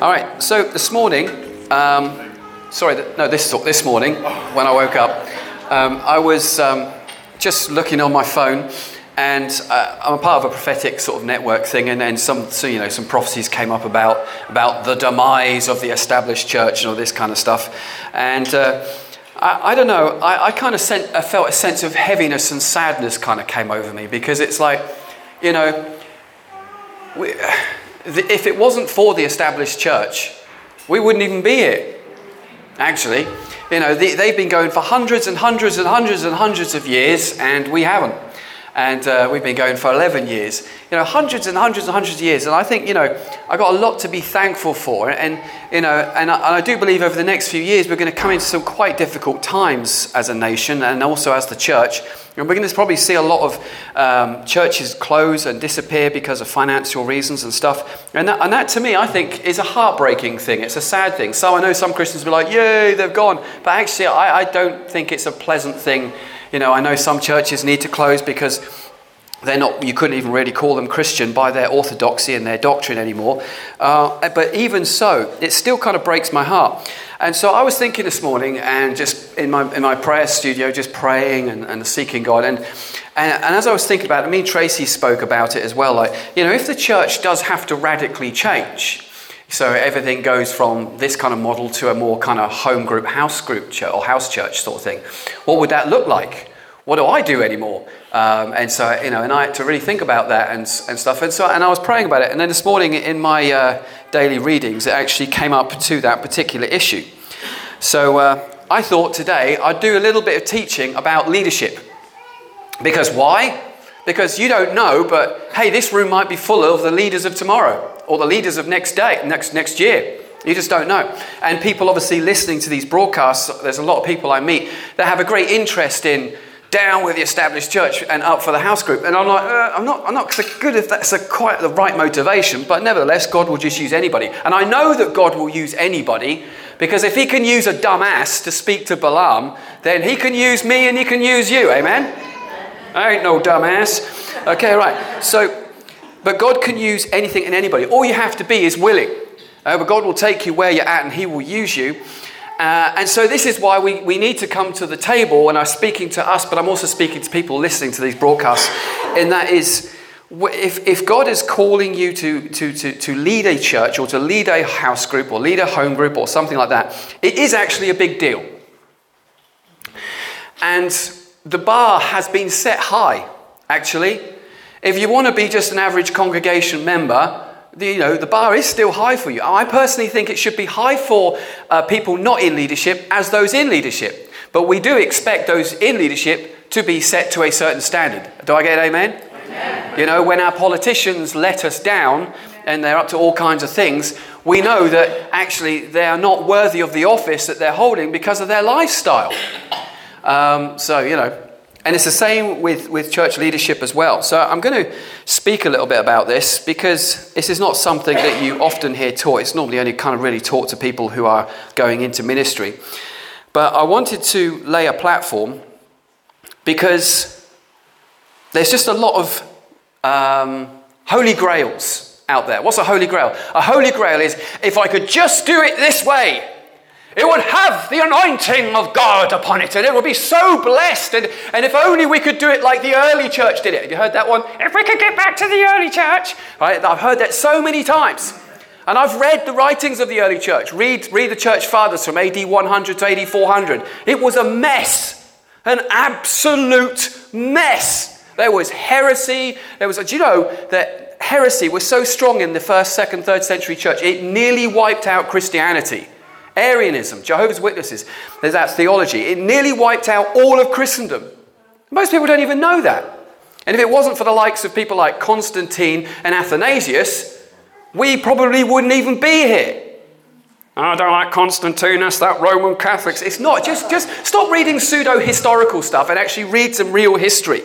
All right, so this morning, um, sorry, no, this, this morning when I woke up, um, I was um, just looking on my phone and uh, I'm a part of a prophetic sort of network thing, and then some, so, you know, some prophecies came up about about the demise of the established church and all this kind of stuff, and uh, I, I, don't know, I, I kind of I felt a sense of heaviness and sadness kind of came over me because it's like, you know, we, if it wasn't for the established church, we wouldn't even be here. Actually, you know, they've been going for hundreds and hundreds and hundreds and hundreds of years, and we haven't and uh, we've been going for 11 years. You know, hundreds and hundreds and hundreds of years. And I think, you know, I've got a lot to be thankful for. And, you know, and I, and I do believe over the next few years we're going to come into some quite difficult times as a nation and also as the church. And we're going to probably see a lot of um, churches close and disappear because of financial reasons and stuff. And that, and that, to me, I think, is a heartbreaking thing. It's a sad thing. So I know some Christians will be like, yay, they've gone. But actually, I, I don't think it's a pleasant thing you know, I know some churches need to close because they're not, you couldn't even really call them Christian by their orthodoxy and their doctrine anymore. Uh, but even so, it still kind of breaks my heart. And so I was thinking this morning and just in my, in my prayer studio, just praying and, and seeking God. And, and, and as I was thinking about it, me and Tracy spoke about it as well. Like, you know, if the church does have to radically change, so everything goes from this kind of model to a more kind of home group, house group church, or house church sort of thing. What would that look like? What do I do anymore? Um, and so, you know, and I had to really think about that and, and stuff. And so, and I was praying about it. And then this morning in my uh, daily readings, it actually came up to that particular issue. So uh, I thought today I'd do a little bit of teaching about leadership. Because why? Because you don't know, but hey, this room might be full of the leaders of tomorrow or the leaders of next day, next, next year. You just don't know. And people obviously listening to these broadcasts, there's a lot of people I meet that have a great interest in down with the established church and up for the house group. And I'm like, uh, I'm not, I'm not so good if that's a, quite the right motivation, but nevertheless, God will just use anybody. And I know that God will use anybody because if He can use a dumbass to speak to Balaam, then He can use me and He can use you. Amen? I ain't no dumbass. Okay, right. So but God can use anything and anybody. All you have to be is willing. Uh, but God will take you where you're at and He will use you. Uh, and so, this is why we, we need to come to the table. And I'm speaking to us, but I'm also speaking to people listening to these broadcasts. And that is, if, if God is calling you to, to, to, to lead a church or to lead a house group or lead a home group or something like that, it is actually a big deal. And the bar has been set high, actually. If you want to be just an average congregation member, the, you know, the bar is still high for you. I personally think it should be high for uh, people not in leadership as those in leadership. But we do expect those in leadership to be set to a certain standard. Do I get amen? amen. You know, when our politicians let us down and they're up to all kinds of things, we know that actually they are not worthy of the office that they're holding because of their lifestyle. Um, so, you know, and it's the same with, with church leadership as well. So I'm going to speak a little bit about this because this is not something that you often hear taught. It's normally only kind of really taught to people who are going into ministry. But I wanted to lay a platform because there's just a lot of um, holy grails out there. What's a holy grail? A holy grail is if I could just do it this way, it would have the anointing of God upon it, and it would be so blessed. And, and if only we could do it like the early church did it. Have you heard that one? If we could get back to the early church. Right? I've heard that so many times. And I've read the writings of the early church. Read, read the church fathers from AD 100 to AD 400. It was a mess, an absolute mess. There was heresy. There was, do you know that heresy was so strong in the first, second, third century church, it nearly wiped out Christianity. Arianism, Jehovah's Witnesses, there's that theology. It nearly wiped out all of Christendom. Most people don't even know that. And if it wasn't for the likes of people like Constantine and Athanasius, we probably wouldn't even be here. I don't like Constantinus, that Roman Catholics. It's not. Just, just stop reading pseudo historical stuff and actually read some real history.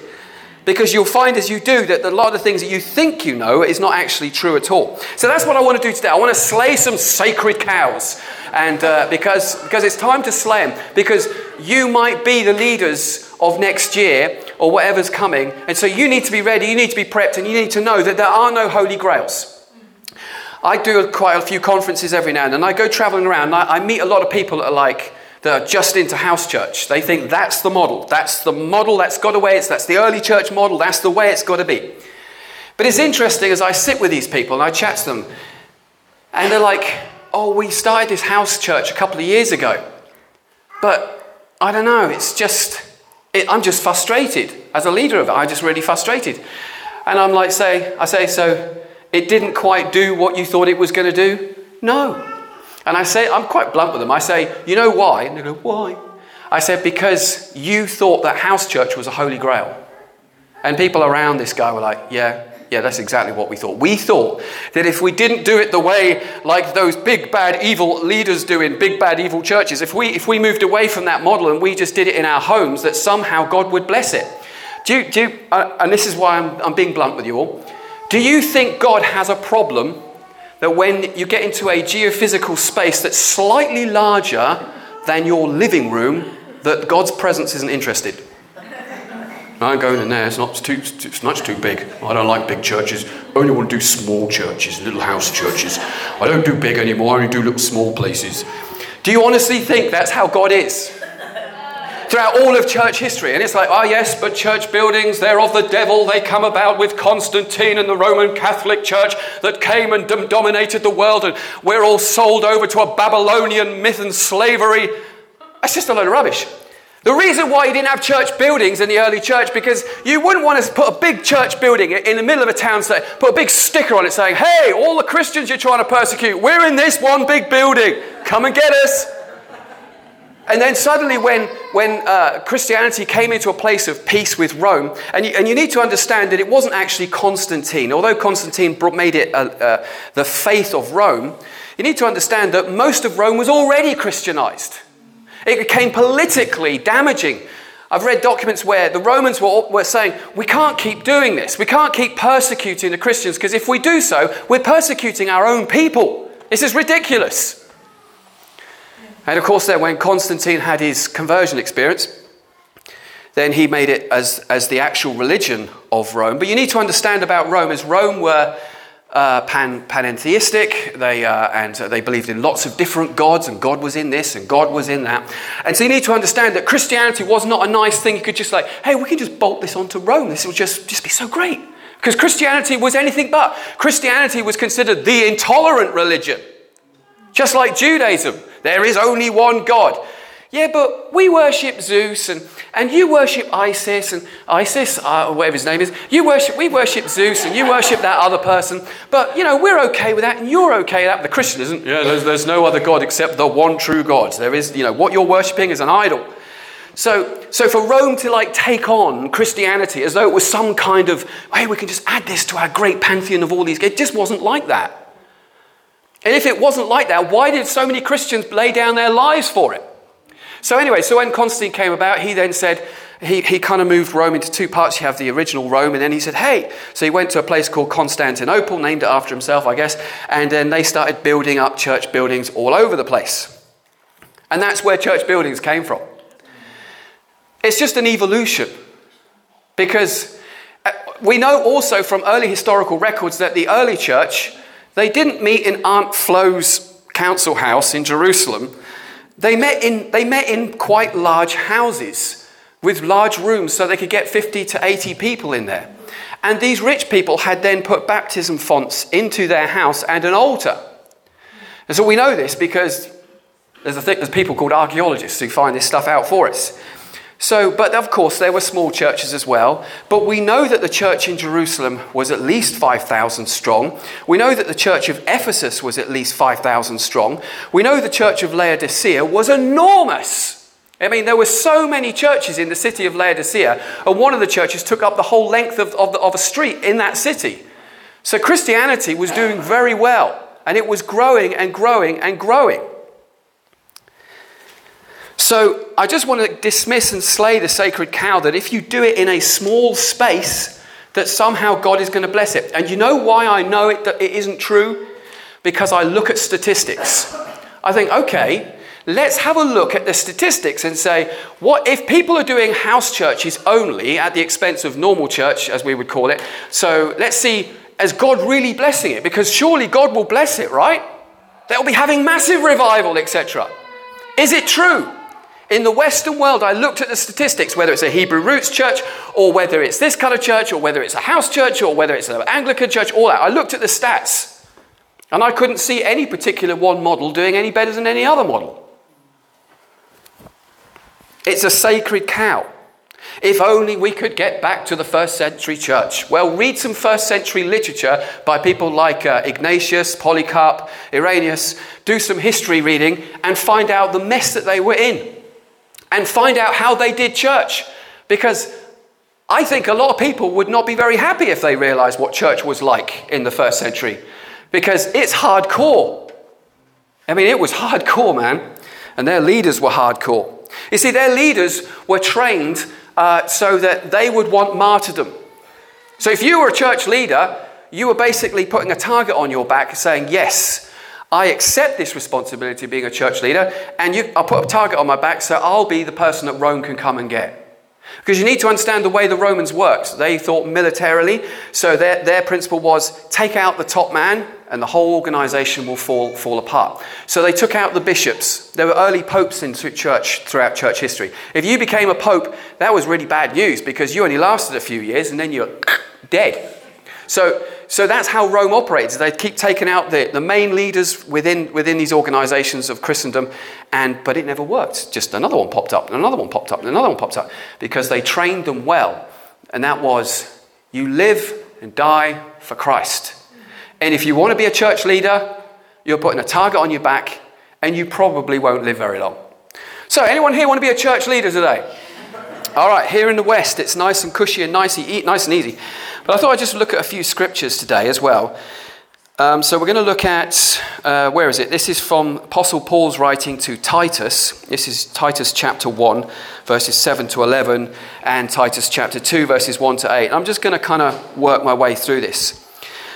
Because you'll find as you do that a lot of things that you think you know is not actually true at all. So that's what I want to do today. I want to slay some sacred cows. And uh, because, because it's time to slay them. Because you might be the leaders of next year or whatever's coming. And so you need to be ready, you need to be prepped, and you need to know that there are no holy grails. I do quite a few conferences every now and then. I go traveling around I, I meet a lot of people that are like, that are just into house church. They think that's the model. That's the model that's got to way. It's, that's the early church model. That's the way it's got to be. But it's interesting as I sit with these people and I chat to them, and they're like, oh, we started this house church a couple of years ago. But I don't know, it's just, it, I'm just frustrated. As a leader of it, I'm just really frustrated. And I'm like, say, I say, so it didn't quite do what you thought it was going to do? No. And I say, I'm quite blunt with them. I say, you know why? And they go, why? I said, because you thought that house church was a holy grail. And people around this guy were like, yeah, yeah, that's exactly what we thought. We thought that if we didn't do it the way like those big bad evil leaders do in big bad evil churches, if we if we moved away from that model and we just did it in our homes, that somehow God would bless it. Do you, do you, uh, and this is why I'm, I'm being blunt with you all. Do you think God has a problem that when you get into a geophysical space that's slightly larger than your living room, that God's presence isn't interested? I ain't going in there. It's not too. It's much too big. I don't like big churches. I only want to do small churches, little house churches. I don't do big anymore. I only do little small places. Do you honestly think that's how God is? Throughout all of church history, and it's like, oh yes, but church buildings, they're of the devil. They come about with Constantine and the Roman Catholic Church that came and dom- dominated the world, and we're all sold over to a Babylonian myth and slavery. That's just a load of rubbish. The reason why you didn't have church buildings in the early church because you wouldn't want to put a big church building in the middle of a town, say, put a big sticker on it saying, "Hey, all the Christians you're trying to persecute, we're in this one big building. Come and get us." And then suddenly, when, when uh, Christianity came into a place of peace with Rome, and you, and you need to understand that it wasn't actually Constantine, although Constantine brought, made it uh, uh, the faith of Rome, you need to understand that most of Rome was already Christianized. It became politically damaging. I've read documents where the Romans were, were saying, we can't keep doing this. We can't keep persecuting the Christians because if we do so, we're persecuting our own people. This is ridiculous. And of course, then when Constantine had his conversion experience, then he made it as, as the actual religion of Rome. But you need to understand about Rome is Rome were uh, pan, panentheistic. They, uh, and uh, they believed in lots of different gods, and God was in this and God was in that. And so you need to understand that Christianity was not a nice thing. You could just like, hey, we can just bolt this onto Rome. This will just, just be so great. Because Christianity was anything but. Christianity was considered the intolerant religion. Just like Judaism, there is only one God. Yeah, but we worship Zeus and, and you worship Isis and Isis, uh, whatever his name is. You worship, we worship Zeus and you worship that other person. But, you know, we're okay with that and you're okay with that. The Christian isn't. Yeah, there's, there's no other God except the one true God. There is, you know, what you're worshiping is an idol. So, so for Rome to like take on Christianity as though it was some kind of, hey, we can just add this to our great pantheon of all these, it just wasn't like that. And if it wasn't like that, why did so many Christians lay down their lives for it? So, anyway, so when Constantine came about, he then said, he, he kind of moved Rome into two parts. You have the original Rome, and then he said, hey. So he went to a place called Constantinople, named it after himself, I guess, and then they started building up church buildings all over the place. And that's where church buildings came from. It's just an evolution. Because uh, we know also from early historical records that the early church, they didn't meet in Aunt Flo's council house in Jerusalem they met in, they met in quite large houses with large rooms so they could get 50 to 80 people in there. And these rich people had then put baptism fonts into their house and an altar. And so we know this because there's, a th- there's people called archaeologists who find this stuff out for us. So, but of course, there were small churches as well. But we know that the church in Jerusalem was at least 5,000 strong. We know that the church of Ephesus was at least 5,000 strong. We know the church of Laodicea was enormous. I mean, there were so many churches in the city of Laodicea, and one of the churches took up the whole length of, of, the, of a street in that city. So Christianity was doing very well, and it was growing and growing and growing. So I just want to dismiss and slay the sacred cow that if you do it in a small space, that somehow God is going to bless it. And you know why I know it that it isn't true? Because I look at statistics. I think, okay, let's have a look at the statistics and say, what if people are doing house churches only at the expense of normal church, as we would call it? So let's see is God really blessing it because surely God will bless it, right? They'll be having massive revival, etc. Is it true? In the Western world, I looked at the statistics, whether it's a Hebrew roots church, or whether it's this kind of church, or whether it's a house church, or whether it's an Anglican church, all that. I looked at the stats, and I couldn't see any particular one model doing any better than any other model. It's a sacred cow. If only we could get back to the first century church. Well, read some first century literature by people like uh, Ignatius, Polycarp, Irenaeus. Do some history reading and find out the mess that they were in. And find out how they did church. Because I think a lot of people would not be very happy if they realized what church was like in the first century. Because it's hardcore. I mean, it was hardcore, man. And their leaders were hardcore. You see, their leaders were trained uh, so that they would want martyrdom. So if you were a church leader, you were basically putting a target on your back saying, Yes, I accept this responsibility of being a church leader, and you, I'll put a target on my back so I'll be the person that Rome can come and get. Because you need to understand the way the Romans worked. They thought militarily, so their, their principle was take out the top man and the whole organization will fall, fall apart. So they took out the bishops. There were early popes in church throughout church history. If you became a pope, that was really bad news because you only lasted a few years and then you're dead. So, so that's how Rome operates. They keep taking out the, the main leaders within, within these organizations of Christendom, and, but it never worked. Just another one popped up, and another one popped up, and another one popped up, because they trained them well. And that was you live and die for Christ. And if you want to be a church leader, you're putting a target on your back, and you probably won't live very long. So, anyone here want to be a church leader today? All right, here in the West, it's nice and cushy and nice, nice and easy. But I thought I'd just look at a few scriptures today as well. Um, so we're going to look at, uh, where is it? This is from Apostle Paul's writing to Titus. This is Titus chapter 1, verses 7 to 11, and Titus chapter 2, verses 1 to 8. I'm just going to kind of work my way through this.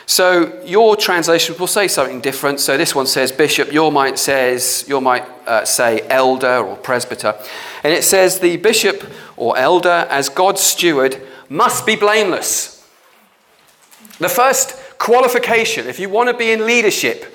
So your translation will say something different. So this one says bishop, your might says, your might uh, say elder or presbyter. And it says the bishop or elder as God's steward must be blameless the first qualification, if you want to be in leadership,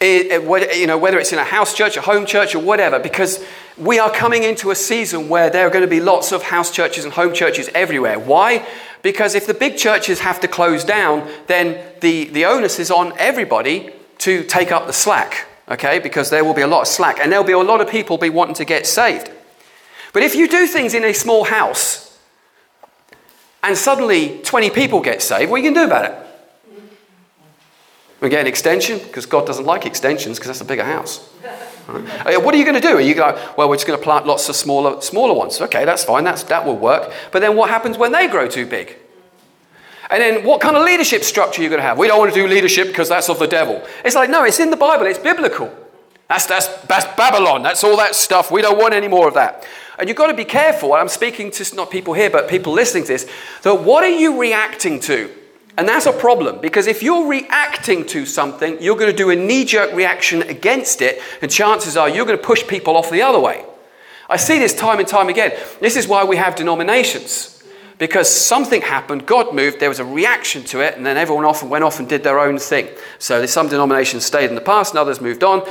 you know, whether it's in a house church, a home church, or whatever, because we are coming into a season where there are going to be lots of house churches and home churches everywhere. Why? Because if the big churches have to close down, then the, the onus is on everybody to take up the slack, okay? Because there will be a lot of slack, and there'll be a lot of people be wanting to get saved. But if you do things in a small house, and suddenly 20 people get saved, what are you going to do about it? We get an extension because God doesn't like extensions because that's a bigger house. Right? Uh, what are you going to do? Are you going, to, well, we're just going to plant lots of smaller, smaller ones. Okay, that's fine. That's, that will work. But then what happens when they grow too big? And then what kind of leadership structure are you going to have? We don't want to do leadership because that's of the devil. It's like, no, it's in the Bible. It's biblical. That's, that's, that's Babylon. That's all that stuff. We don't want any more of that. And you've got to be careful. I'm speaking to not people here, but people listening to this. That what are you reacting to? And that's a problem because if you're reacting to something, you're going to do a knee jerk reaction against it, and chances are you're going to push people off the other way. I see this time and time again. This is why we have denominations. Because something happened, God moved, there was a reaction to it, and then everyone off and went off and did their own thing. So some denominations stayed in the past and others moved on.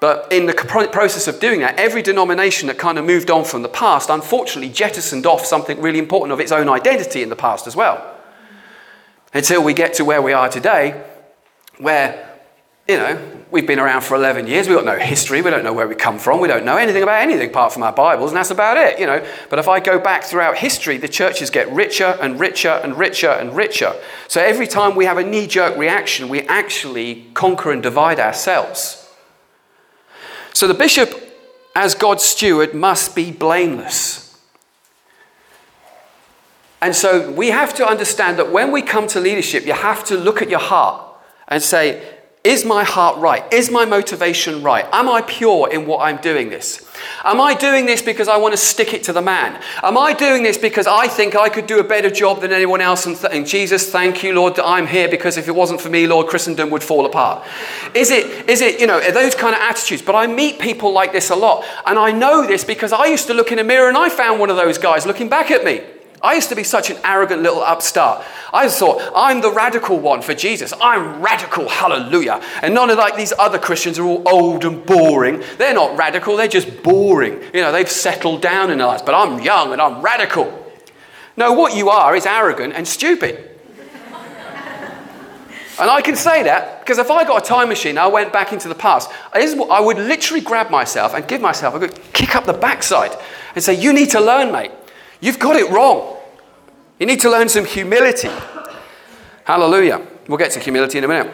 But in the process of doing that, every denomination that kind of moved on from the past, unfortunately, jettisoned off something really important of its own identity in the past as well. Until we get to where we are today, where, you know, we've been around for 11 years, we've got no history, we don't know where we come from, we don't know anything about anything apart from our Bibles, and that's about it, you know. But if I go back throughout history, the churches get richer and richer and richer and richer. So every time we have a knee jerk reaction, we actually conquer and divide ourselves. So the bishop, as God's steward, must be blameless. And so we have to understand that when we come to leadership, you have to look at your heart and say, is my heart right? Is my motivation right? Am I pure in what I'm doing this? Am I doing this because I want to stick it to the man? Am I doing this because I think I could do a better job than anyone else? And, th- and Jesus, thank you, Lord, that I'm here because if it wasn't for me, Lord, Christendom would fall apart. Is it, is it, you know, those kind of attitudes? But I meet people like this a lot. And I know this because I used to look in a mirror and I found one of those guys looking back at me. I used to be such an arrogant little upstart. I thought, I'm the radical one for Jesus. I'm radical, hallelujah. And none of like these other Christians are all old and boring. They're not radical, they're just boring. You know, they've settled down in lives, but I'm young and I'm radical. No, what you are is arrogant and stupid. And I can say that because if I got a time machine, I went back into the past, I would literally grab myself and give myself a good kick up the backside and say, You need to learn, mate. You've got it wrong. You need to learn some humility. Hallelujah. We'll get to humility in a minute.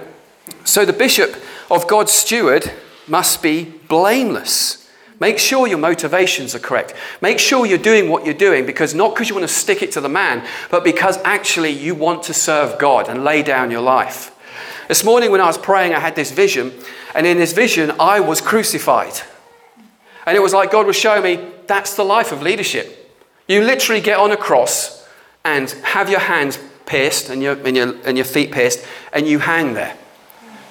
So, the bishop of God's steward must be blameless. Make sure your motivations are correct. Make sure you're doing what you're doing because not because you want to stick it to the man, but because actually you want to serve God and lay down your life. This morning when I was praying, I had this vision, and in this vision, I was crucified. And it was like God was showing me that's the life of leadership. You literally get on a cross and have your hands pierced and your, and your, and your feet pierced, and you hang there.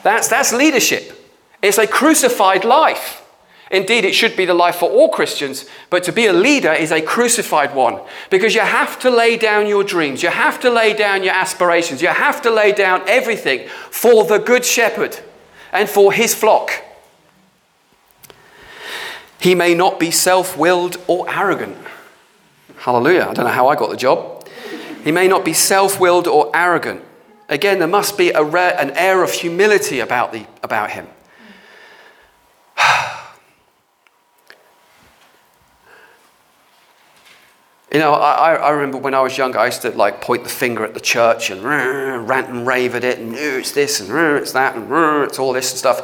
That's, that's leadership. It's a crucified life. Indeed, it should be the life for all Christians, but to be a leader is a crucified one because you have to lay down your dreams, you have to lay down your aspirations, you have to lay down everything for the Good Shepherd and for his flock. He may not be self willed or arrogant. Hallelujah. I don't know how I got the job. He may not be self willed or arrogant. Again, there must be rare, an air of humility about, the, about him. You know, I, I remember when I was younger, I used to like point the finger at the church and rant and rave at it, and it's this and it's that and it's all this and stuff.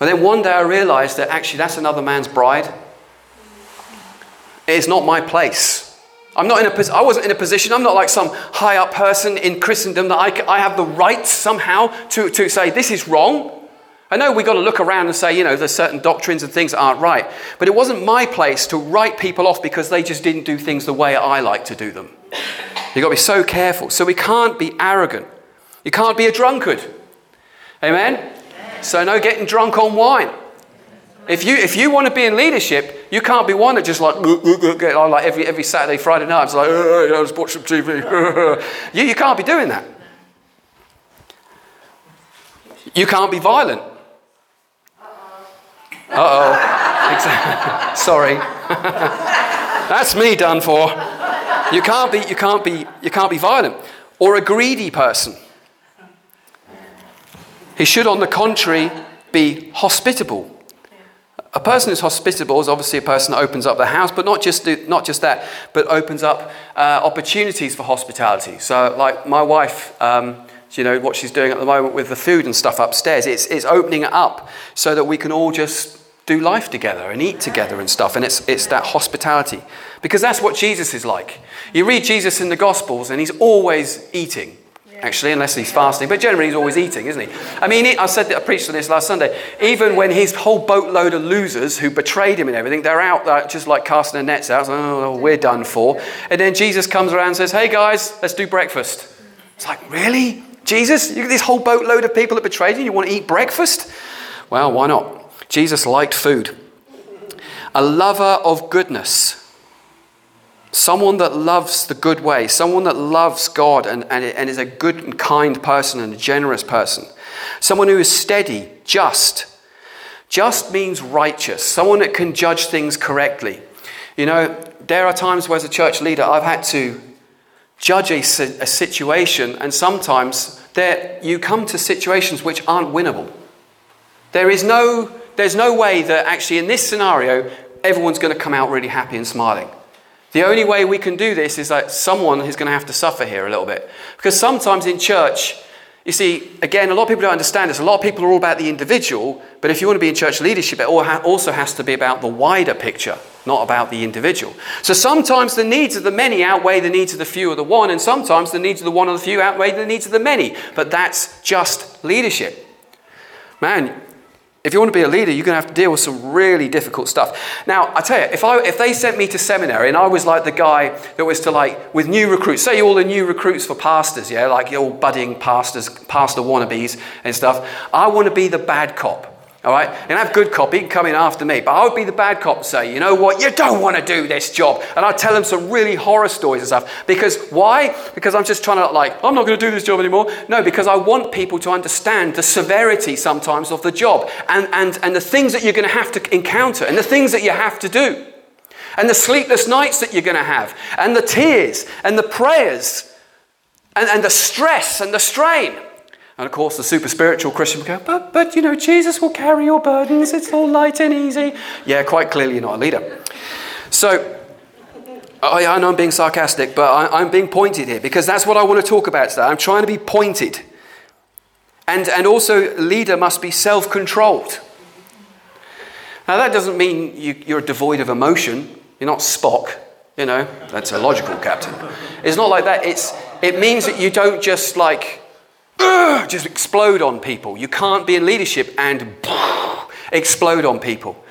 But then one day I realized that actually that's another man's bride. It's not my place. I'm not in a, I wasn't in a position, I'm not like some high up person in Christendom that I, I have the right somehow to, to say this is wrong. I know we've got to look around and say, you know, there's certain doctrines and things that aren't right. But it wasn't my place to write people off because they just didn't do things the way I like to do them. You've got to be so careful. So we can't be arrogant. You can't be a drunkard. Amen? So no getting drunk on wine. If you, if you want to be in leadership, you can't be one that just like, like every, every Saturday, Friday night, it's like, oh, I just watch some TV. you, you can't be doing that. You can't be violent. Uh oh. Sorry. That's me done for. You can't be, you can't be, you can't be violent. Or a greedy person. He should, on the contrary, be hospitable. A person who's hospitable is obviously a person that opens up the house, but not just, do, not just that, but opens up uh, opportunities for hospitality. So, like my wife, um, you know, what she's doing at the moment with the food and stuff upstairs, it's, it's opening it up so that we can all just do life together and eat together and stuff. And it's, it's that hospitality. Because that's what Jesus is like. You read Jesus in the Gospels, and he's always eating, actually, unless he's fasting. But generally, he's always eating, isn't he? I mean, I said that I preached on this last Sunday. Even when his whole boatload of losers who betrayed him and everything, they're out there just like casting their nets out. oh, we're done for. And then Jesus comes around and says, hey guys, let's do breakfast. It's like, really? Jesus? You get this whole boatload of people that betrayed you, you want to eat breakfast? Well, why not? Jesus liked food. A lover of goodness. Someone that loves the good way. Someone that loves God and, and, and is a good and kind person and a generous person. Someone who is steady, just. Just means righteous. Someone that can judge things correctly. You know, there are times where, as a church leader, I've had to judge a, a situation, and sometimes there, you come to situations which aren't winnable. There is no there's no way that actually in this scenario, everyone's going to come out really happy and smiling. The only way we can do this is that someone is going to have to suffer here a little bit. Because sometimes in church, you see, again, a lot of people don't understand this. A lot of people are all about the individual, but if you want to be in church leadership, it also has to be about the wider picture, not about the individual. So sometimes the needs of the many outweigh the needs of the few or the one, and sometimes the needs of the one or the few outweigh the needs of the many. But that's just leadership. Man, if you want to be a leader, you're going to have to deal with some really difficult stuff. Now, I tell you, if, I, if they sent me to seminary and I was like the guy that was to like, with new recruits, say all the new recruits for pastors, yeah, like all budding pastors, pastor wannabes and stuff, I want to be the bad cop. All right? And have good cop, he can come in after me. But I would be the bad cop and say, you know what, you don't want to do this job. And I'd tell them some really horror stories and stuff. Because why? Because I'm just trying to, like, I'm not going to do this job anymore. No, because I want people to understand the severity sometimes of the job and, and, and the things that you're going to have to encounter and the things that you have to do. And the sleepless nights that you're going to have, and the tears, and the prayers, and, and the stress and the strain. And of course, the super spiritual Christian will go, but, but, you know, Jesus will carry your burdens. It's all light and easy. Yeah, quite clearly, you're not a leader. So, I, I know I'm being sarcastic, but I, I'm being pointed here because that's what I want to talk about today. I'm trying to be pointed. And, and also, leader must be self controlled. Now, that doesn't mean you, you're devoid of emotion. You're not Spock, you know, that's a logical captain. It's not like that. It's, it means that you don't just like just explode on people. You can't be in leadership and explode on people.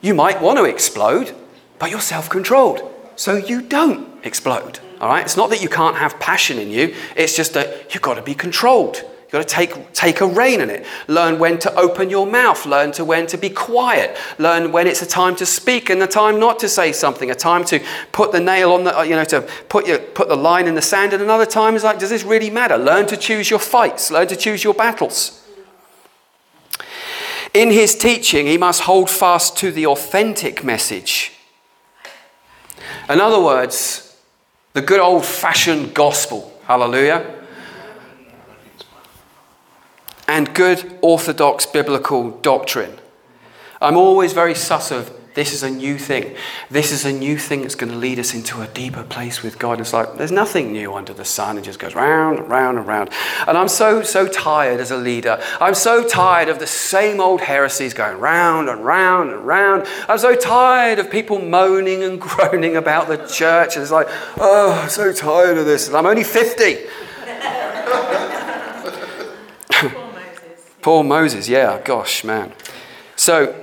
You might want to explode, but you're self controlled. So you don't explode. All right? It's not that you can't have passion in you, it's just that you've got to be controlled. You've got to take, take a rein in it. Learn when to open your mouth. Learn to when to be quiet. Learn when it's a time to speak and a time not to say something. A time to put the nail on the, uh, you know, to put, your, put the line in the sand. And another time is like, does this really matter? Learn to choose your fights. Learn to choose your battles. In his teaching, he must hold fast to the authentic message. In other words, the good old fashioned gospel. Hallelujah and good orthodox biblical doctrine. I'm always very sus of this is a new thing. This is a new thing that's going to lead us into a deeper place with God. It's like there's nothing new under the sun. It just goes round and round and round. And I'm so, so tired as a leader. I'm so tired of the same old heresies going round and round and round. I'm so tired of people moaning and groaning about the church. And it's like, oh, I'm so tired of this. And I'm only 50. Poor Moses, yeah, gosh, man. So,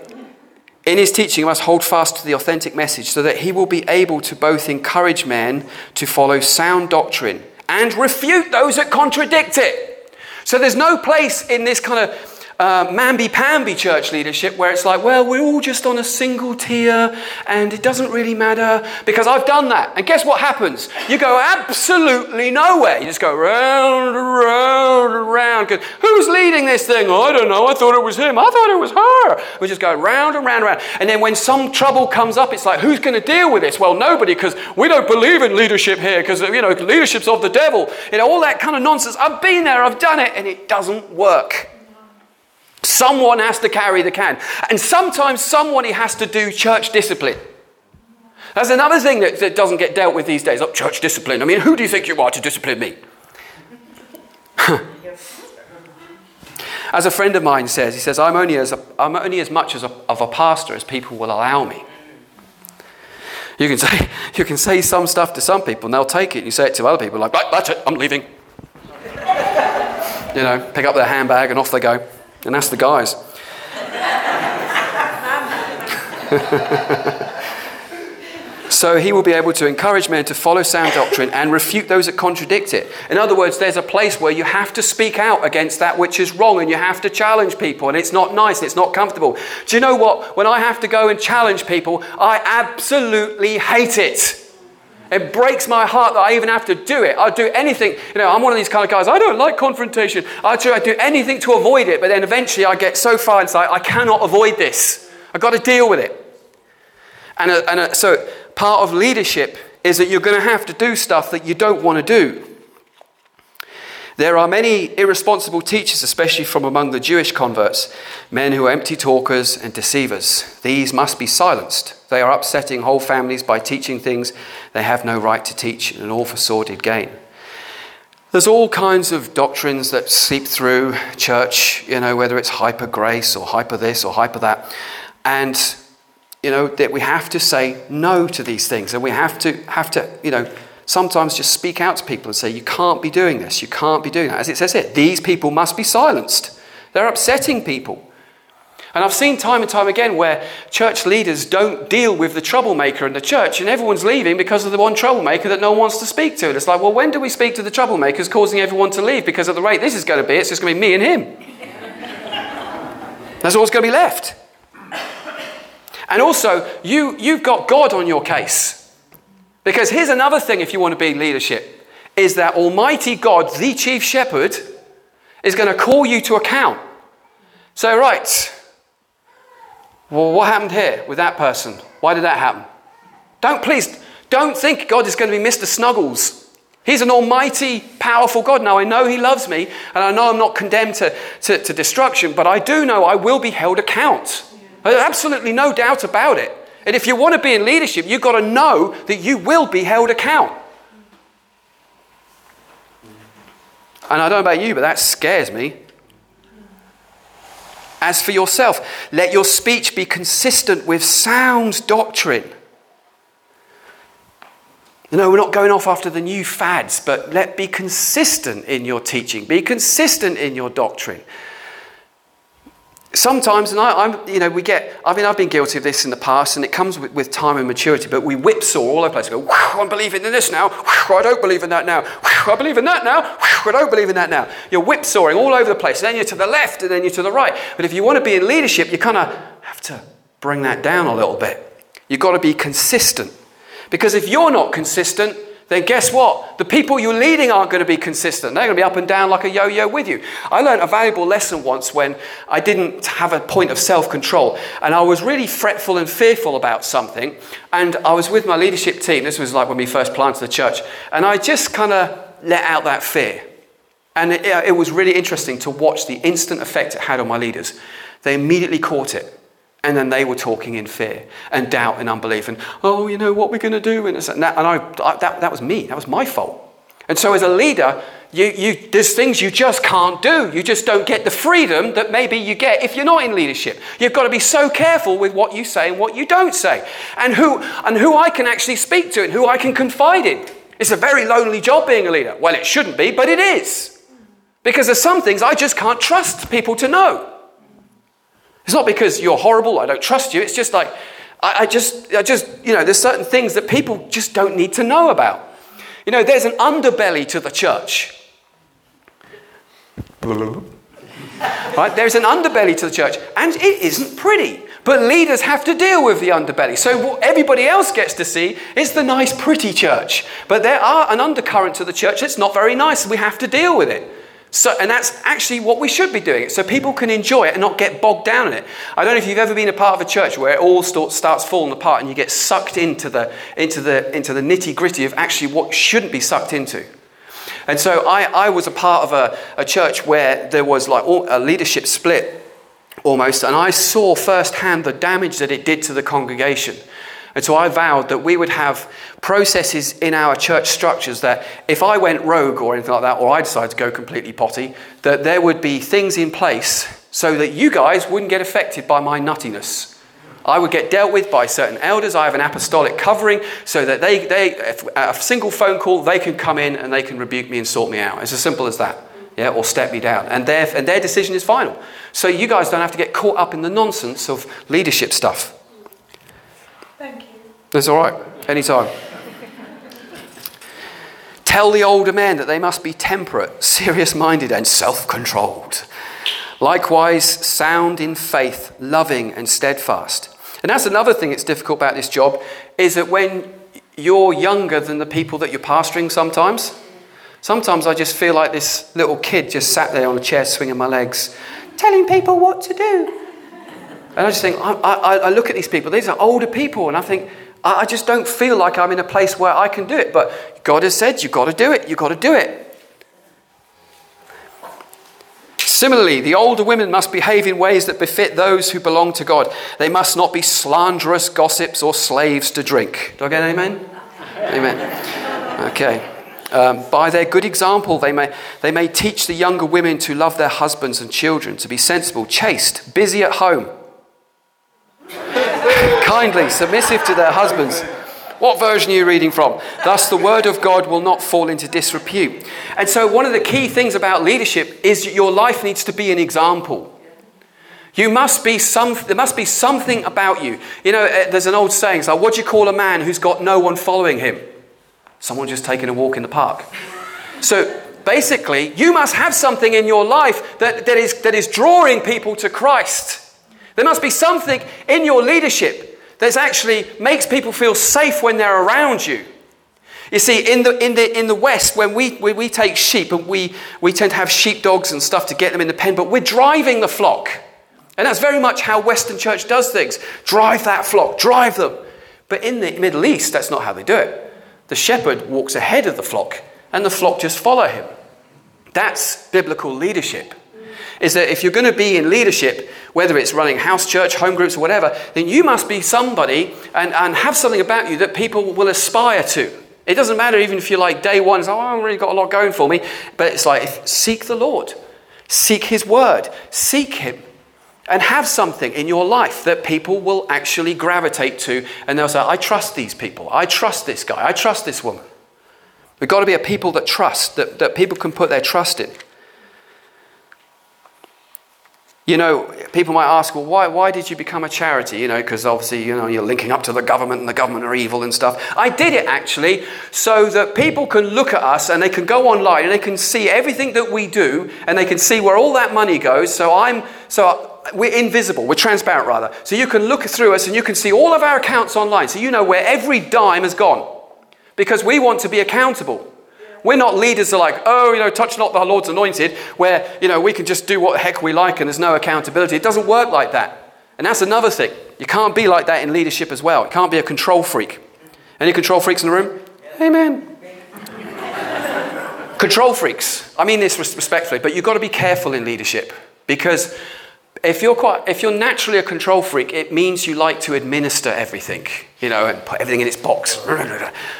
in his teaching, he must hold fast to the authentic message so that he will be able to both encourage men to follow sound doctrine and refute those that contradict it. So, there's no place in this kind of uh, mamby-pamby church leadership where it's like, well, we're all just on a single tier and it doesn't really matter because I've done that. And guess what happens? You go absolutely nowhere. You just go round round round. Who's leading this thing? I don't know. I thought it was him. I thought it was her. We just go round and round and round. And then when some trouble comes up, it's like, who's going to deal with this? Well, nobody because we don't believe in leadership here because, you know, leadership's of the devil. You know, all that kind of nonsense. I've been there. I've done it and it doesn't work. Someone has to carry the can. And sometimes somebody has to do church discipline. That's another thing that, that doesn't get dealt with these days. Oh, church discipline. I mean, who do you think you are to discipline me? as a friend of mine says, he says, I'm only as, a, I'm only as much as a, of a pastor as people will allow me. You can, say, you can say some stuff to some people and they'll take it. And You say it to other people, like, that's it, I'm leaving. you know, pick up their handbag and off they go. And ask the guys. so he will be able to encourage men to follow sound doctrine and refute those that contradict it. In other words, there's a place where you have to speak out against that which is wrong and you have to challenge people, and it's not nice, it's not comfortable. Do you know what? When I have to go and challenge people, I absolutely hate it. It breaks my heart that I even have to do it. I'll do anything. You know, I'm one of these kind of guys. I don't like confrontation. I do, I do anything to avoid it, but then eventually I get so far inside, I cannot avoid this. I've got to deal with it. And, uh, and uh, so part of leadership is that you're going to have to do stuff that you don't want to do. There are many irresponsible teachers, especially from among the Jewish converts, men who are empty talkers and deceivers. These must be silenced. They are upsetting whole families by teaching things they have no right to teach, and all for sordid gain. There's all kinds of doctrines that seep through church, you know, whether it's hyper grace or hyper this or hyper that. And, you know, that we have to say no to these things and we have to, have to, you know, sometimes just speak out to people and say, You can't be doing this, you can't be doing that. As it says here, these people must be silenced. They're upsetting people. And I've seen time and time again where church leaders don't deal with the troublemaker in the church, and everyone's leaving because of the one troublemaker that no one wants to speak to. And it's like, well, when do we speak to the troublemakers causing everyone to leave? Because at the rate this is going to be, it's just going to be me and him. That's all that's going to be left. And also, you, you've got God on your case. Because here's another thing if you want to be leadership is that Almighty God, the chief shepherd, is going to call you to account. So, right, well, what happened here with that person? Why did that happen? Don't please, don't think God is going to be Mr. Snuggles. He's an almighty, powerful God. Now, I know He loves me, and I know I'm not condemned to, to, to destruction, but I do know I will be held account. Absolutely no doubt about it. And if you want to be in leadership, you've got to know that you will be held account. And I don't know about you, but that scares me. As for yourself, let your speech be consistent with sound doctrine. No, we're not going off after the new fads, but let be consistent in your teaching, be consistent in your doctrine sometimes, and I, am you know, we get, I mean, I've been guilty of this in the past, and it comes with, with time and maturity, but we whipsaw all over the place. We go, I'm believing in this now. I don't believe in that now. I believe in that now. I don't believe in that now. You're whipsawing all over the place. And then you're to the left, and then you're to the right. But if you want to be in leadership, you kind of have to bring that down a little bit. You've got to be consistent. Because if you're not consistent, then guess what? The people you're leading aren't going to be consistent. They're going to be up and down like a yo yo with you. I learned a valuable lesson once when I didn't have a point of self control and I was really fretful and fearful about something. And I was with my leadership team. This was like when we first planted the church. And I just kind of let out that fear. And it, it was really interesting to watch the instant effect it had on my leaders. They immediately caught it. And then they were talking in fear and doubt and unbelief and, oh, you know, what we're going to do. And, and, that, and I, I, that, that was me. That was my fault. And so as a leader, you, you, there's things you just can't do. You just don't get the freedom that maybe you get if you're not in leadership. You've got to be so careful with what you say and what you don't say, and who, and who I can actually speak to and who I can confide in. It's a very lonely job being a leader. Well, it shouldn't be, but it is. Because there's some things I just can't trust people to know. It's not because you're horrible, I don't trust you. It's just like, I, I, just, I just, you know, there's certain things that people just don't need to know about. You know, there's an underbelly to the church. right? There's an underbelly to the church, and it isn't pretty. But leaders have to deal with the underbelly. So what everybody else gets to see is the nice, pretty church. But there are an undercurrent to the church that's not very nice, we have to deal with it. So, and that's actually what we should be doing, so people can enjoy it and not get bogged down in it. I don't know if you've ever been a part of a church where it all starts falling apart and you get sucked into the, into the, into the nitty gritty of actually what shouldn't be sucked into. And so I, I was a part of a, a church where there was like a leadership split almost, and I saw firsthand the damage that it did to the congregation. And so I vowed that we would have processes in our church structures that if I went rogue or anything like that, or I decided to go completely potty, that there would be things in place so that you guys wouldn't get affected by my nuttiness. I would get dealt with by certain elders. I have an apostolic covering so that they, they a single phone call, they can come in and they can rebuke me and sort me out. It's as simple as that. Yeah, or step me down. And their, and their decision is final. So you guys don't have to get caught up in the nonsense of leadership stuff. That's all right. Anytime. Tell the older men that they must be temperate, serious minded, and self controlled. Likewise, sound in faith, loving, and steadfast. And that's another thing that's difficult about this job is that when you're younger than the people that you're pastoring sometimes, sometimes I just feel like this little kid just sat there on a chair swinging my legs, telling people what to do. And I just think, I, I, I look at these people, these are older people, and I think, I, just don't feel like I'm in a place where I can do it. But God has said, you've got to do it, you've got to do it. Similarly, the older women must behave in ways that befit those who belong to God. They must not be slanderous gossips or slaves to drink. Do I get an amen? Amen. Okay. Um, by their good example, they may, they may teach the younger women to love their husbands and children, to be sensible, chaste, busy at home, kindly, submissive to their husbands. What version are you reading from? Thus, the word of God will not fall into disrepute. And so, one of the key things about leadership is your life needs to be an example. You must be some, there must be something about you. You know, eh, there's an old saying, it's like, what do you call a man who's got no one following him? Someone just taking a walk in the park. So, basically, you must have something in your life that, that, is, that is drawing people to Christ. There must be something in your leadership that actually makes people feel safe when they're around you. You see, in the, in the, in the West, when we, when we take sheep, and we, we tend to have sheepdogs and stuff to get them in the pen, but we're driving the flock. And that's very much how Western church does things drive that flock, drive them. But in the Middle East, that's not how they do it. The shepherd walks ahead of the flock, and the flock just follow him. That's biblical leadership. Is that if you're going to be in leadership, whether it's running house church, home groups, or whatever, then you must be somebody and, and have something about you that people will aspire to. It doesn't matter even if you're like day one, oh, I haven't really got a lot going for me. But it's like, seek the Lord, seek His word, seek Him, and have something in your life that people will actually gravitate to. And they'll say, I trust these people. I trust this guy. I trust this woman. We've got to be a people that trust, that, that people can put their trust in. You know, people might ask, well, why, why did you become a charity? You know, because obviously, you know, you're linking up to the government and the government are evil and stuff. I did it actually so that people can look at us and they can go online and they can see everything that we do and they can see where all that money goes. So I'm, so we're invisible, we're transparent rather. So you can look through us and you can see all of our accounts online. So you know where every dime has gone because we want to be accountable. We're not leaders that are like, oh, you know, touch not the Lord's anointed, where, you know, we can just do what the heck we like and there's no accountability. It doesn't work like that. And that's another thing. You can't be like that in leadership as well. It can't be a control freak. Any control freaks in the room? Amen. control freaks. I mean this respectfully, but you've got to be careful in leadership because if you're, quite, if you're naturally a control freak, it means you like to administer everything, you know, and put everything in its box.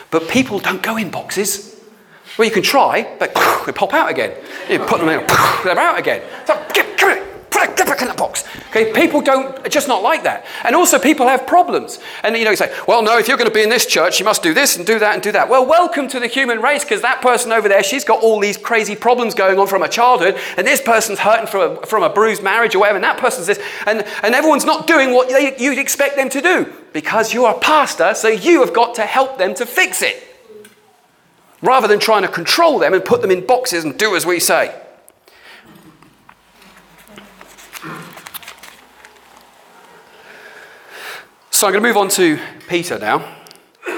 But people don't go in boxes. Well, you can try, but they pop out again. You put them in, they're out again. So, get, get it, put it, back in that box. Okay, people don't, just not like that. And also, people have problems. And you know, you say, well, no, if you're going to be in this church, you must do this and do that and do that. Well, welcome to the human race, because that person over there, she's got all these crazy problems going on from her childhood, and this person's hurting from a, from a bruised marriage or whatever, and that person's this, and, and everyone's not doing what they, you'd expect them to do because you're a pastor, so you have got to help them to fix it rather than trying to control them and put them in boxes and do as we say. So I'm going to move on to Peter now.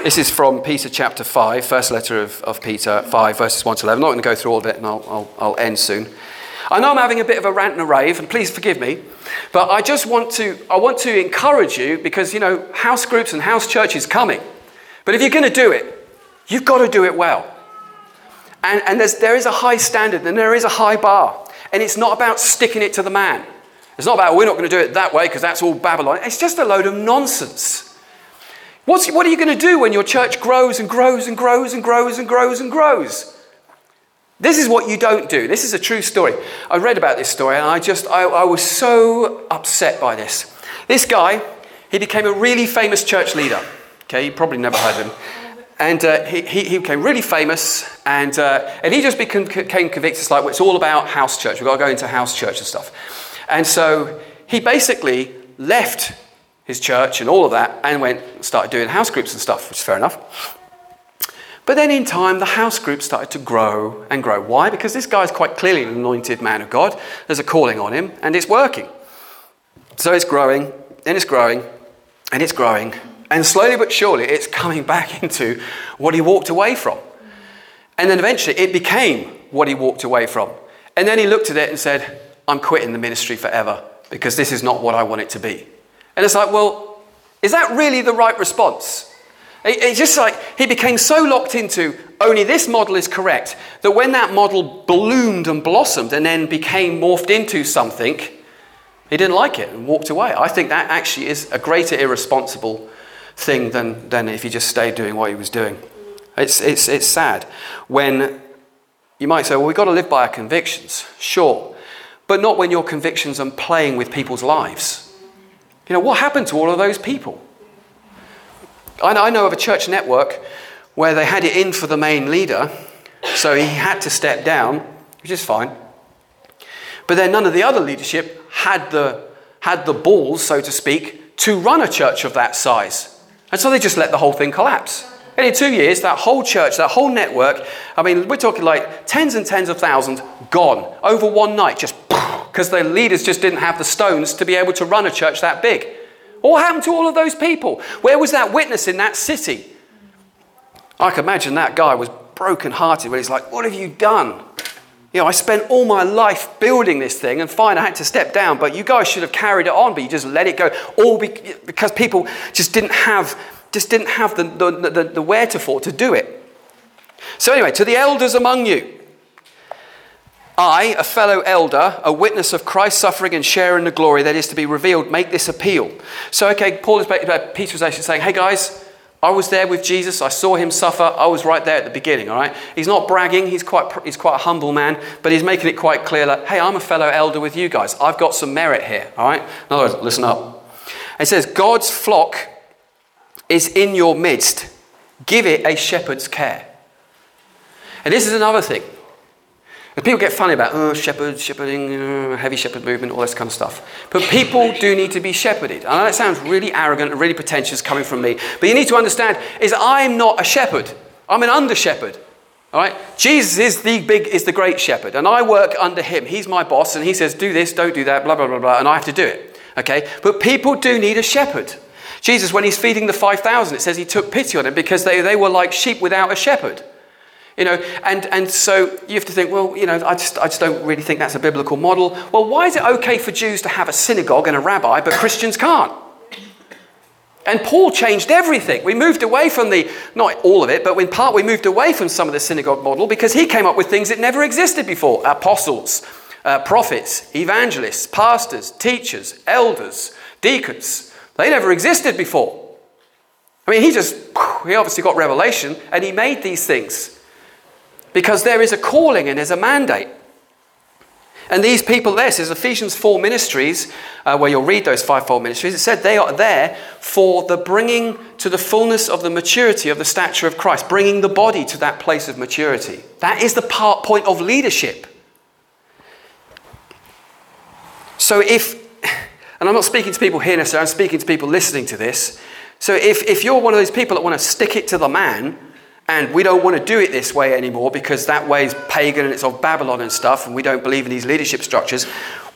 This is from Peter chapter 5, first letter of, of Peter 5, verses 1 to 11. I'm not going to go through all of it and I'll, I'll, I'll end soon. I know I'm having a bit of a rant and a rave, and please forgive me, but I just want to, I want to encourage you because, you know, house groups and house church is coming. But if you're going to do it, You've got to do it well. And, and there is a high standard and there is a high bar. And it's not about sticking it to the man. It's not about we're not going to do it that way because that's all Babylon. It's just a load of nonsense. What's, what are you going to do when your church grows and grows and grows and grows and grows and grows? This is what you don't do. This is a true story. I read about this story and I just, I, I was so upset by this. This guy, he became a really famous church leader. Okay, you probably never heard of him. And uh, he, he, became really famous, and, uh, and he just became, became convicted. It's like, well, it's all about house church. We've got to go into house church and stuff. And so he basically left his church and all of that and went started doing house groups and stuff, which is fair enough. But then in time, the house group started to grow and grow. Why? Because this guy is quite clearly an anointed man of God. There's a calling on him, and it's working. So it's growing, and it's growing, and it's growing, and slowly but surely, it's coming back into what he walked away from. And then eventually, it became what he walked away from. And then he looked at it and said, I'm quitting the ministry forever because this is not what I want it to be. And it's like, well, is that really the right response? It's just like he became so locked into only this model is correct that when that model bloomed and blossomed and then became morphed into something, he didn't like it and walked away. I think that actually is a greater irresponsible thing than, than if he just stayed doing what he was doing. It's, it's, it's sad when you might say, well, we've got to live by our convictions. Sure. But not when your convictions are playing with people's lives. You know, what happened to all of those people? I know of a church network where they had it in for the main leader, so he had to step down, which is fine. But then none of the other leadership had the, had the balls, so to speak, to run a church of that size. And so they just let the whole thing collapse. And in two years, that whole church, that whole network, I mean, we're talking like tens and tens of thousands gone over one night, just because the leaders just didn't have the stones to be able to run a church that big. What happened to all of those people? Where was that witness in that city? I can imagine that guy was broken-hearted when he's like, What have you done? You know, I spent all my life building this thing, and fine, I had to step down, but you guys should have carried it on, but you just let it go, all because people just didn't have, just didn't have the, the, the, the wherewithal to do it. So, anyway, to the elders among you, I, a fellow elder, a witness of Christ's suffering and sharing the glory that is to be revealed, make this appeal. So, okay, Paul is, Peter was actually saying, hey guys, I was there with Jesus. I saw him suffer. I was right there at the beginning, all right? He's not bragging. He's quite, he's quite a humble man, but he's making it quite clear that, hey, I'm a fellow elder with you guys. I've got some merit here, all right? In other words, listen up. It says, God's flock is in your midst. Give it a shepherd's care. And this is another thing. And people get funny about, oh, shepherd, shepherding, uh, heavy shepherd movement, all this kind of stuff. But people do need to be shepherded. I know that sounds really arrogant and really pretentious coming from me. But you need to understand is I'm not a shepherd. I'm an under shepherd. All right? Jesus is the big, is the great shepherd. And I work under him. He's my boss. And he says, do this, don't do that, blah, blah, blah, blah. And I have to do it. Okay? But people do need a shepherd. Jesus, when he's feeding the 5,000, it says he took pity on them because they, they were like sheep without a shepherd. You know, and, and so you have to think, well, you know, I just, I just don't really think that's a biblical model. Well, why is it okay for Jews to have a synagogue and a rabbi, but Christians can't? And Paul changed everything. We moved away from the, not all of it, but in part we moved away from some of the synagogue model because he came up with things that never existed before apostles, uh, prophets, evangelists, pastors, teachers, elders, deacons. They never existed before. I mean, he just, he obviously got revelation and he made these things because there is a calling and there's a mandate. And these people there, says Ephesians 4 ministries, uh, where you'll read those fivefold ministries, it said they are there for the bringing to the fullness of the maturity of the stature of Christ, bringing the body to that place of maturity. That is the part, point of leadership. So if, and I'm not speaking to people here necessarily, I'm speaking to people listening to this. So if, if you're one of those people that want to stick it to the man, and we don't want to do it this way anymore because that way is pagan and it's of Babylon and stuff, and we don't believe in these leadership structures,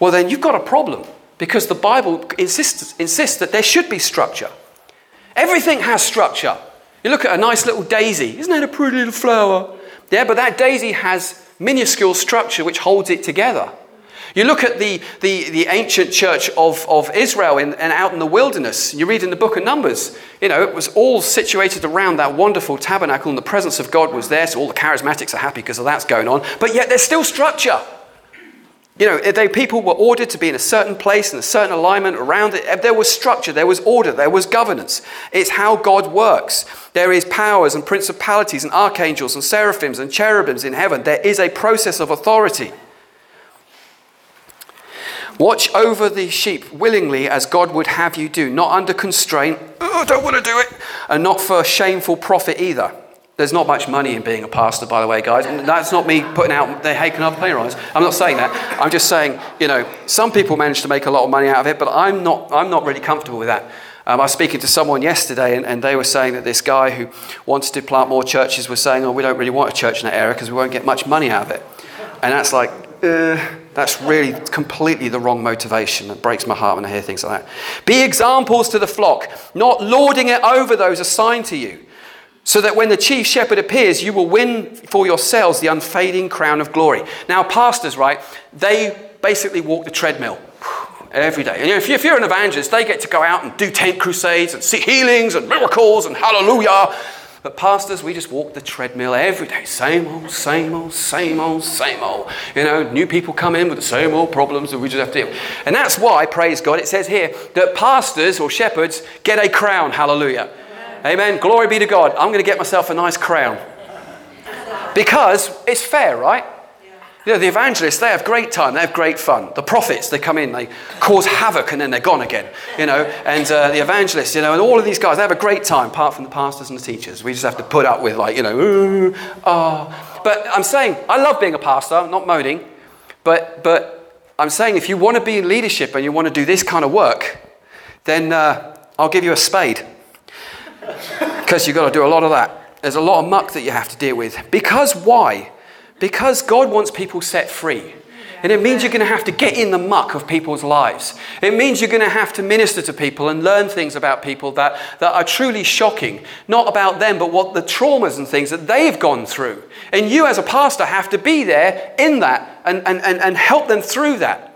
well, then you've got a problem because the Bible insists, insists that there should be structure. Everything has structure. You look at a nice little daisy, isn't that a pretty little flower? Yeah, but that daisy has minuscule structure which holds it together. You look at the, the, the ancient church of, of Israel in, and out in the wilderness, you read in the book of Numbers, you know, it was all situated around that wonderful tabernacle and the presence of God was there, so all the charismatics are happy because of that's going on, but yet there's still structure. You know, they, people were ordered to be in a certain place in a certain alignment around it. There was structure, there was order, there was governance. It's how God works. There is powers and principalities and archangels and seraphims and cherubims in heaven. There is a process of authority. Watch over the sheep willingly as God would have you do, not under constraint, oh, I don't want to do it, and not for shameful profit either. There's not much money in being a pastor, by the way, guys. And that's not me putting out, the can I play rise? I'm not saying that. I'm just saying, you know, some people manage to make a lot of money out of it, but I'm not, I'm not really comfortable with that. Um, I was speaking to someone yesterday, and, and, they were saying that this guy who wanted to plant more churches was saying, oh, we don't really want a church in that area because we won't get much money out of it. And that's like, uh, that's really completely the wrong motivation. It breaks my heart when I hear things like that. Be examples to the flock, not lording it over those assigned to you, so that when the chief shepherd appears, you will win for yourselves the unfading crown of glory. Now, pastors, right, they basically walk the treadmill every day. And if you're an evangelist, they get to go out and do tent crusades and see healings and miracles and hallelujah. But pastors, we just walk the treadmill every day. Same old, same old, same old, same old. You know, new people come in with the same old problems that we just have to deal with. And that's why, praise God, it says here that pastors or shepherds get a crown. Hallelujah. Amen. Amen. Glory be to God. I'm going to get myself a nice crown. Because it's fair, right? You know, the evangelists, they have great time, they have great fun. The prophets, they come in, they cause havoc, and then they're gone again. You know, and uh, the evangelists, you know, and all of these guys, they have a great time, apart from the pastors and the teachers. We just have to put up with, like, you know, oh. But I'm saying, I love being a pastor, I'm not moaning, but, but I'm saying if you want to be in leadership and you want to do this kind of work, then uh, I'll give you a spade. Because you've got to do a lot of that. There's a lot of muck that you have to deal with. Because why? Because God wants people set free. And it means you're going to have to get in the muck of people's lives. It means you're going to have to minister to people and learn things about people that, that are truly shocking. Not about them, but what the traumas and things that they've gone through. And you, as a pastor, have to be there in that and, and, and, and help them through that.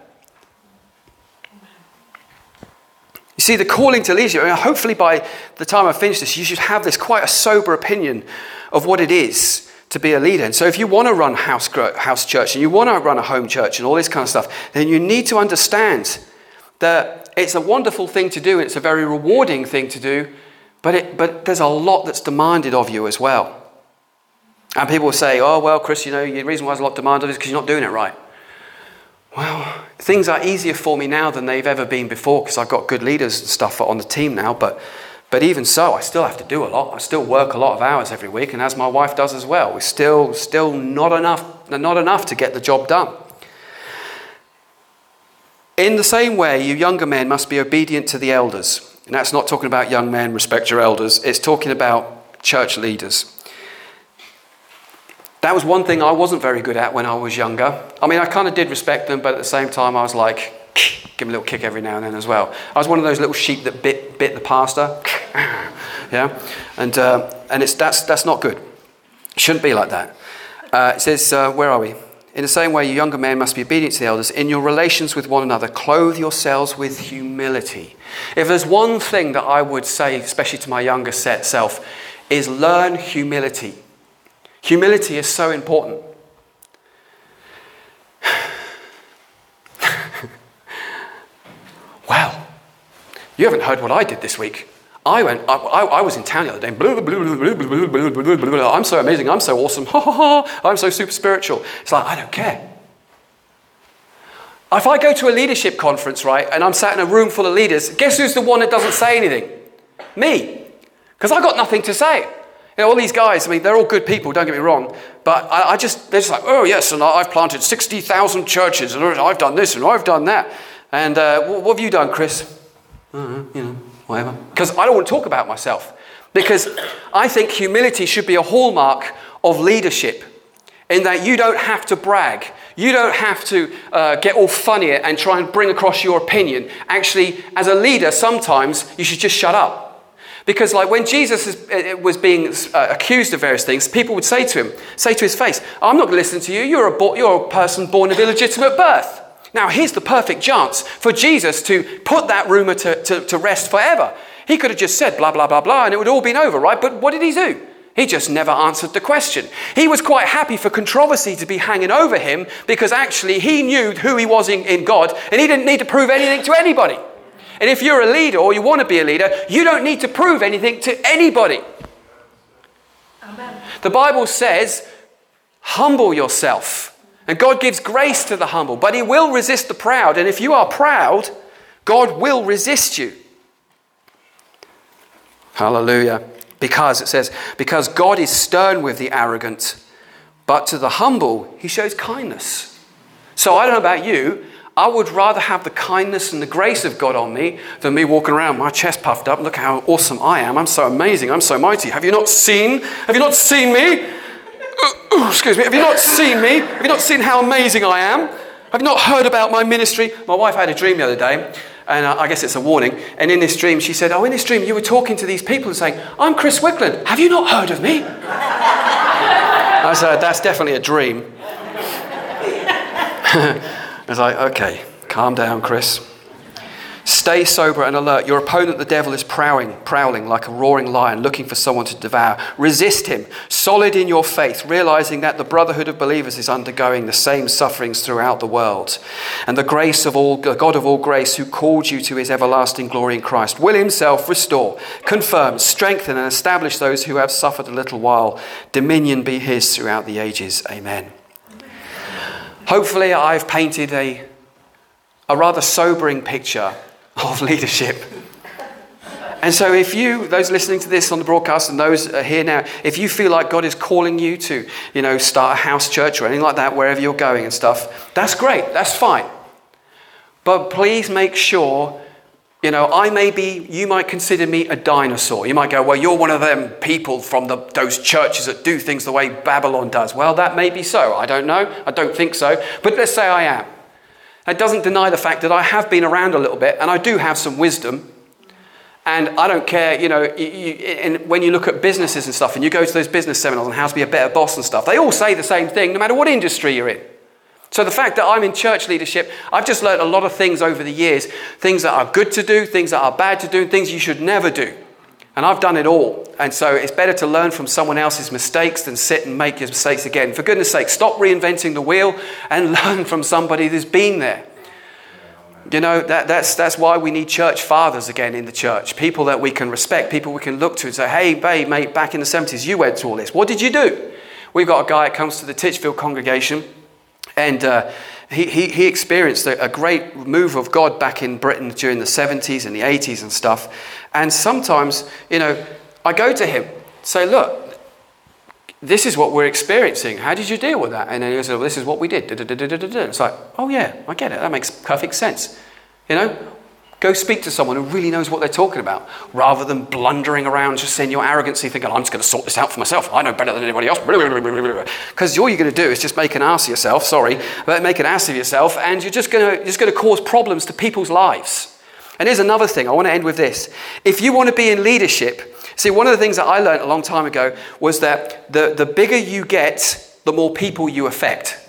You see, the calling to leadership, I hopefully by the time I finish this, you should have this quite a sober opinion of what it is to be a leader. And so, if you want to run house, house church and you want to run a home church and all this kind of stuff, then you need to understand that it's a wonderful thing to do, it's a very rewarding thing to do, but, it, but there's a lot that's demanded of you as well. And people will say, oh, well, Chris, you know, the reason why there's a lot demanded is because you're not doing it right. Well, things are easier for me now than they've ever been before because I've got good leaders and stuff on the team now. But, but even so, I still have to do a lot. I still work a lot of hours every week, and as my wife does as well. We're still, still not enough, not enough to get the job done. In the same way, you younger men must be obedient to the elders. And that's not talking about young men, respect your elders. It's talking about church leaders. That was one thing I wasn't very good at when I was younger. I mean, I kind of did respect them, but at the same time, I was like, give them a little kick every now and then as well. I was one of those little sheep that bit, bit the pastor. yeah? And, uh, and it's, that's, that's not good. It shouldn't be like that. Uh, it says, uh, where are we? In the same way, you younger men must be obedient to the elders. In your relations with one another, clothe yourselves with humility. If there's one thing that I would say, especially to my younger set self, is learn humility. Humility is so important. You haven't heard what I did this week. I went, I, I, I was in town the other day. Blah, blah, blah, I'm so amazing. I'm so awesome. Ha ha ha. I'm so super spiritual. It's like, I don't care. If I go to a leadership conference, right, and I'm sat in a room full of leaders, guess who's the one that doesn't say anything? Me. Because I've got nothing to say. You know, all these guys, I mean, they're all good people, don't get me wrong, but I, I just, they're just like, oh, yes, and I've planted 60,000 churches, and I've done this, and I've done that. And uh, what, have you done, Chris? Uh, you know, whatever. Because I don't want to talk about myself. Because I think humility should be a hallmark of leadership, in that you don't have to brag. You don't have to uh, get all funny and try and bring across your opinion. Actually, as a leader, sometimes you should just shut up because, like, when Jesus uh, was being uh, accused of various things, people would say to him, say to his face, I'm not going to listen to you. You're a, bo- you're a person born of illegitimate birth. Now, here's the perfect chance for Jesus to put that rumor to, to, to rest forever. He could have just said blah, blah, blah, blah, and it would all been over, right? But what did he do? He just never answered the question. He was quite happy for controversy to be hanging over him because actually he knew who he was in, in God and he didn't need to prove anything to anybody. And if you're a leader or you want to be a leader, you don't need to prove anything to anybody. Amen. The Bible says, humble yourself. And God gives grace to the humble, but He will resist the proud. And if you are proud, God will resist you. Hallelujah. Because it says, because God is stern with the arrogant, but to the humble, He shows kindness. So I don't know about you, I would rather have the kindness and the grace of God on me than me walking around my chest puffed up. Look how awesome I am. I'm so amazing. I'm so mighty. Have you not seen? Have you not seen me? Uh, excuse me. Have you not seen me? Have you not seen how amazing I am? Have you not heard about my ministry? My wife had a dream the other day, and I guess it's a warning. And in this dream, she said, Oh, in this dream, you were talking to these people and saying, I'm Chris Wickland. Have you not heard of me? I said, That's definitely a dream. I was like, okay, calm down, Chris. Stay sober and alert. Your opponent, the devil, is prowling, prowling like a roaring lion, looking for someone to devour. Resist him, solid in your faith, realizing that the brotherhood of believers is undergoing the same sufferings throughout the world. And the grace of all, the God of all grace, who called you to his everlasting glory in Christ, will himself restore, confirm, strengthen, and establish those who have suffered a little while. Dominion be his throughout the ages. Amen. Hopefully, I've painted a, a rather sobering picture of leadership. And so, if you, those listening to this on the broadcast and those here now, if you feel like God is calling you to, you know, start a house church or anything like that, wherever you're going and stuff, that's great, that's fine. But please make sure you know, I may be, you might consider me a dinosaur. You might go, well, you're one of them people from the, those churches that do things the way Babylon does. Well, that may be so. I don't know. I don't think so. But let's say I am. It doesn't deny the fact that I have been around a little bit and I do have some wisdom. And I don't care, you know, you, you, and when you look at businesses and stuff and you go to those business seminars on how to be a better boss and stuff, they all say the same thing no matter what industry you're in. So the fact that I'm in church leadership, I've just learned a lot of things over the years things that are good to do, things that are bad to do, things you should never do. And I've done it all. And so it's better to learn from someone else's mistakes than sit and make your mistakes again. For goodness sake, stop reinventing the wheel and learn from somebody who's been there. You know, that, that's, that's why we need church fathers again in the church. People that we can respect, people we can look to and say, hey, babe, mate, back in the 70s, you went through all this. What did you do? We've got a guy that comes to the Titchfield congregation, and uh, he, he, he experienced a, a great move of God back in Britain during the 70s and the 80s and stuff. And sometimes, you know, I go to him, say, look, this is what we're experiencing. How did you deal with that? And then he goes, well, this is what we did. It's like, oh yeah, I get it. That makes perfect sense. You know, go speak to someone who really knows what they're talking about rather than blundering around just saying your arrogancy, thinking, oh, I'm just going to sort this out for myself. I know better than anybody else. Because all you're going to do is just make an ass of yourself, sorry, but make an ass of yourself, and you're just going to, just going to cause problems to people's lives. And here's another thing. I want to end with this. If you want to be in leadership, see, one of the things that I learned a long time ago was that the, the bigger you get, the more people you affect.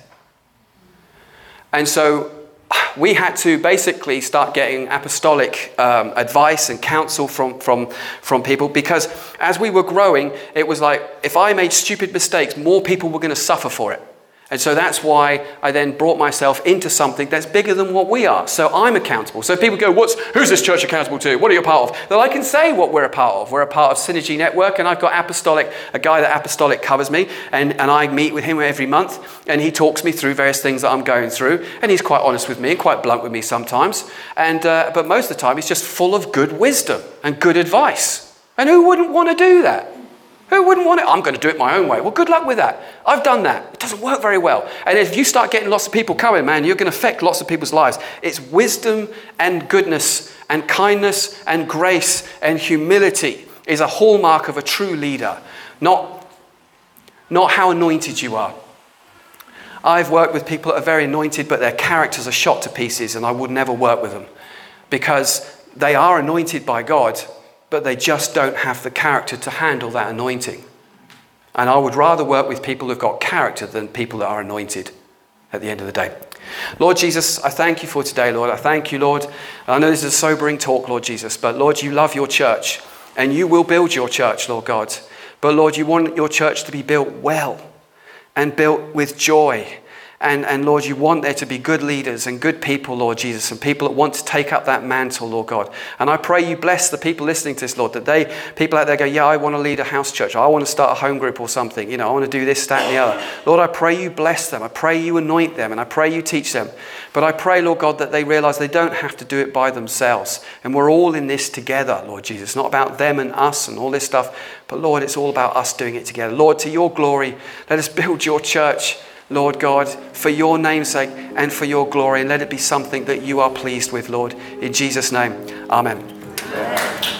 And so we had to basically start getting apostolic um, advice and counsel from, from, from people because as we were growing, it was like if I made stupid mistakes, more people were going to suffer for it. And so that's why I then brought myself into something that's bigger than what we are. So I'm accountable. So people go, What's, who's this church accountable to? What are you a part of? Then I can say what we're a part of. We're a part of Synergy Network, and I've got Apostolic, a guy that Apostolic covers me, and, and I meet with him every month, and he talks me through various things that I'm going through. And he's quite honest with me and quite blunt with me sometimes. And, uh, but most of the time, he's just full of good wisdom and good advice. And who wouldn't want to do that? Who wouldn't want it? I'm going to do it my own way. Well, good luck with that. I've done that. It doesn't work very well. And if you start getting lots of people coming, man, you're going to affect lots of people's lives. It's wisdom and goodness and kindness and grace and humility is a hallmark of a true leader, not, not how anointed you are. I've worked with people that are very anointed, but their characters are shot to pieces, and I would never work with them because they are anointed by God, but they just don't have the character to handle that anointing. And I would rather work with people who've got character than people that are anointed at the end of the day. Lord Jesus, I thank you for today, Lord. I thank you, Lord. I know this is a sobering talk, Lord Jesus, but Lord, you love your church and you will build your church, Lord God. But Lord, you want your church to be built well and built with joy and, and Lord, you want there to be good leaders and good people, Lord Jesus, and people that want to take up that mantle, Lord God. And I pray you bless the people listening to this, Lord, that they, people out there go, yeah, I want to lead a house church. I want to start a home group or something. You know, I want to do this, that, and the other. Lord, I pray you bless them. I pray you anoint them, and I pray you teach them. But I pray, Lord God, that they realize they don't have to do it by themselves. And we're all in this together, Lord Jesus. Not about them and us and all this stuff, but Lord, it's all about us doing it together. Lord, to your glory, let us build your church Lord God, for your namesake and for your glory. And let it be something that you are pleased with, Lord. In Jesus' name, amen. amen.